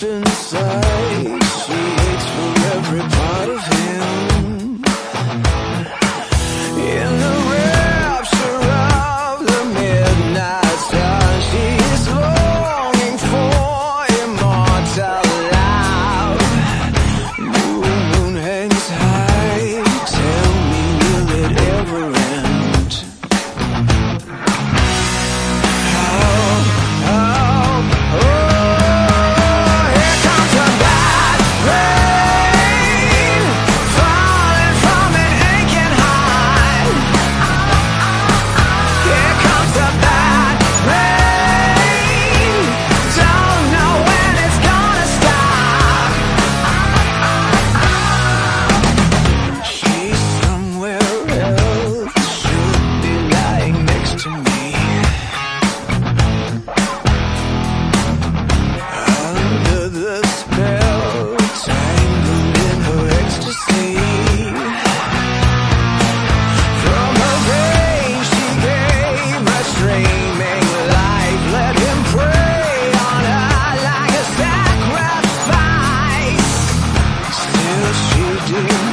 deep inside. She aches for every. you.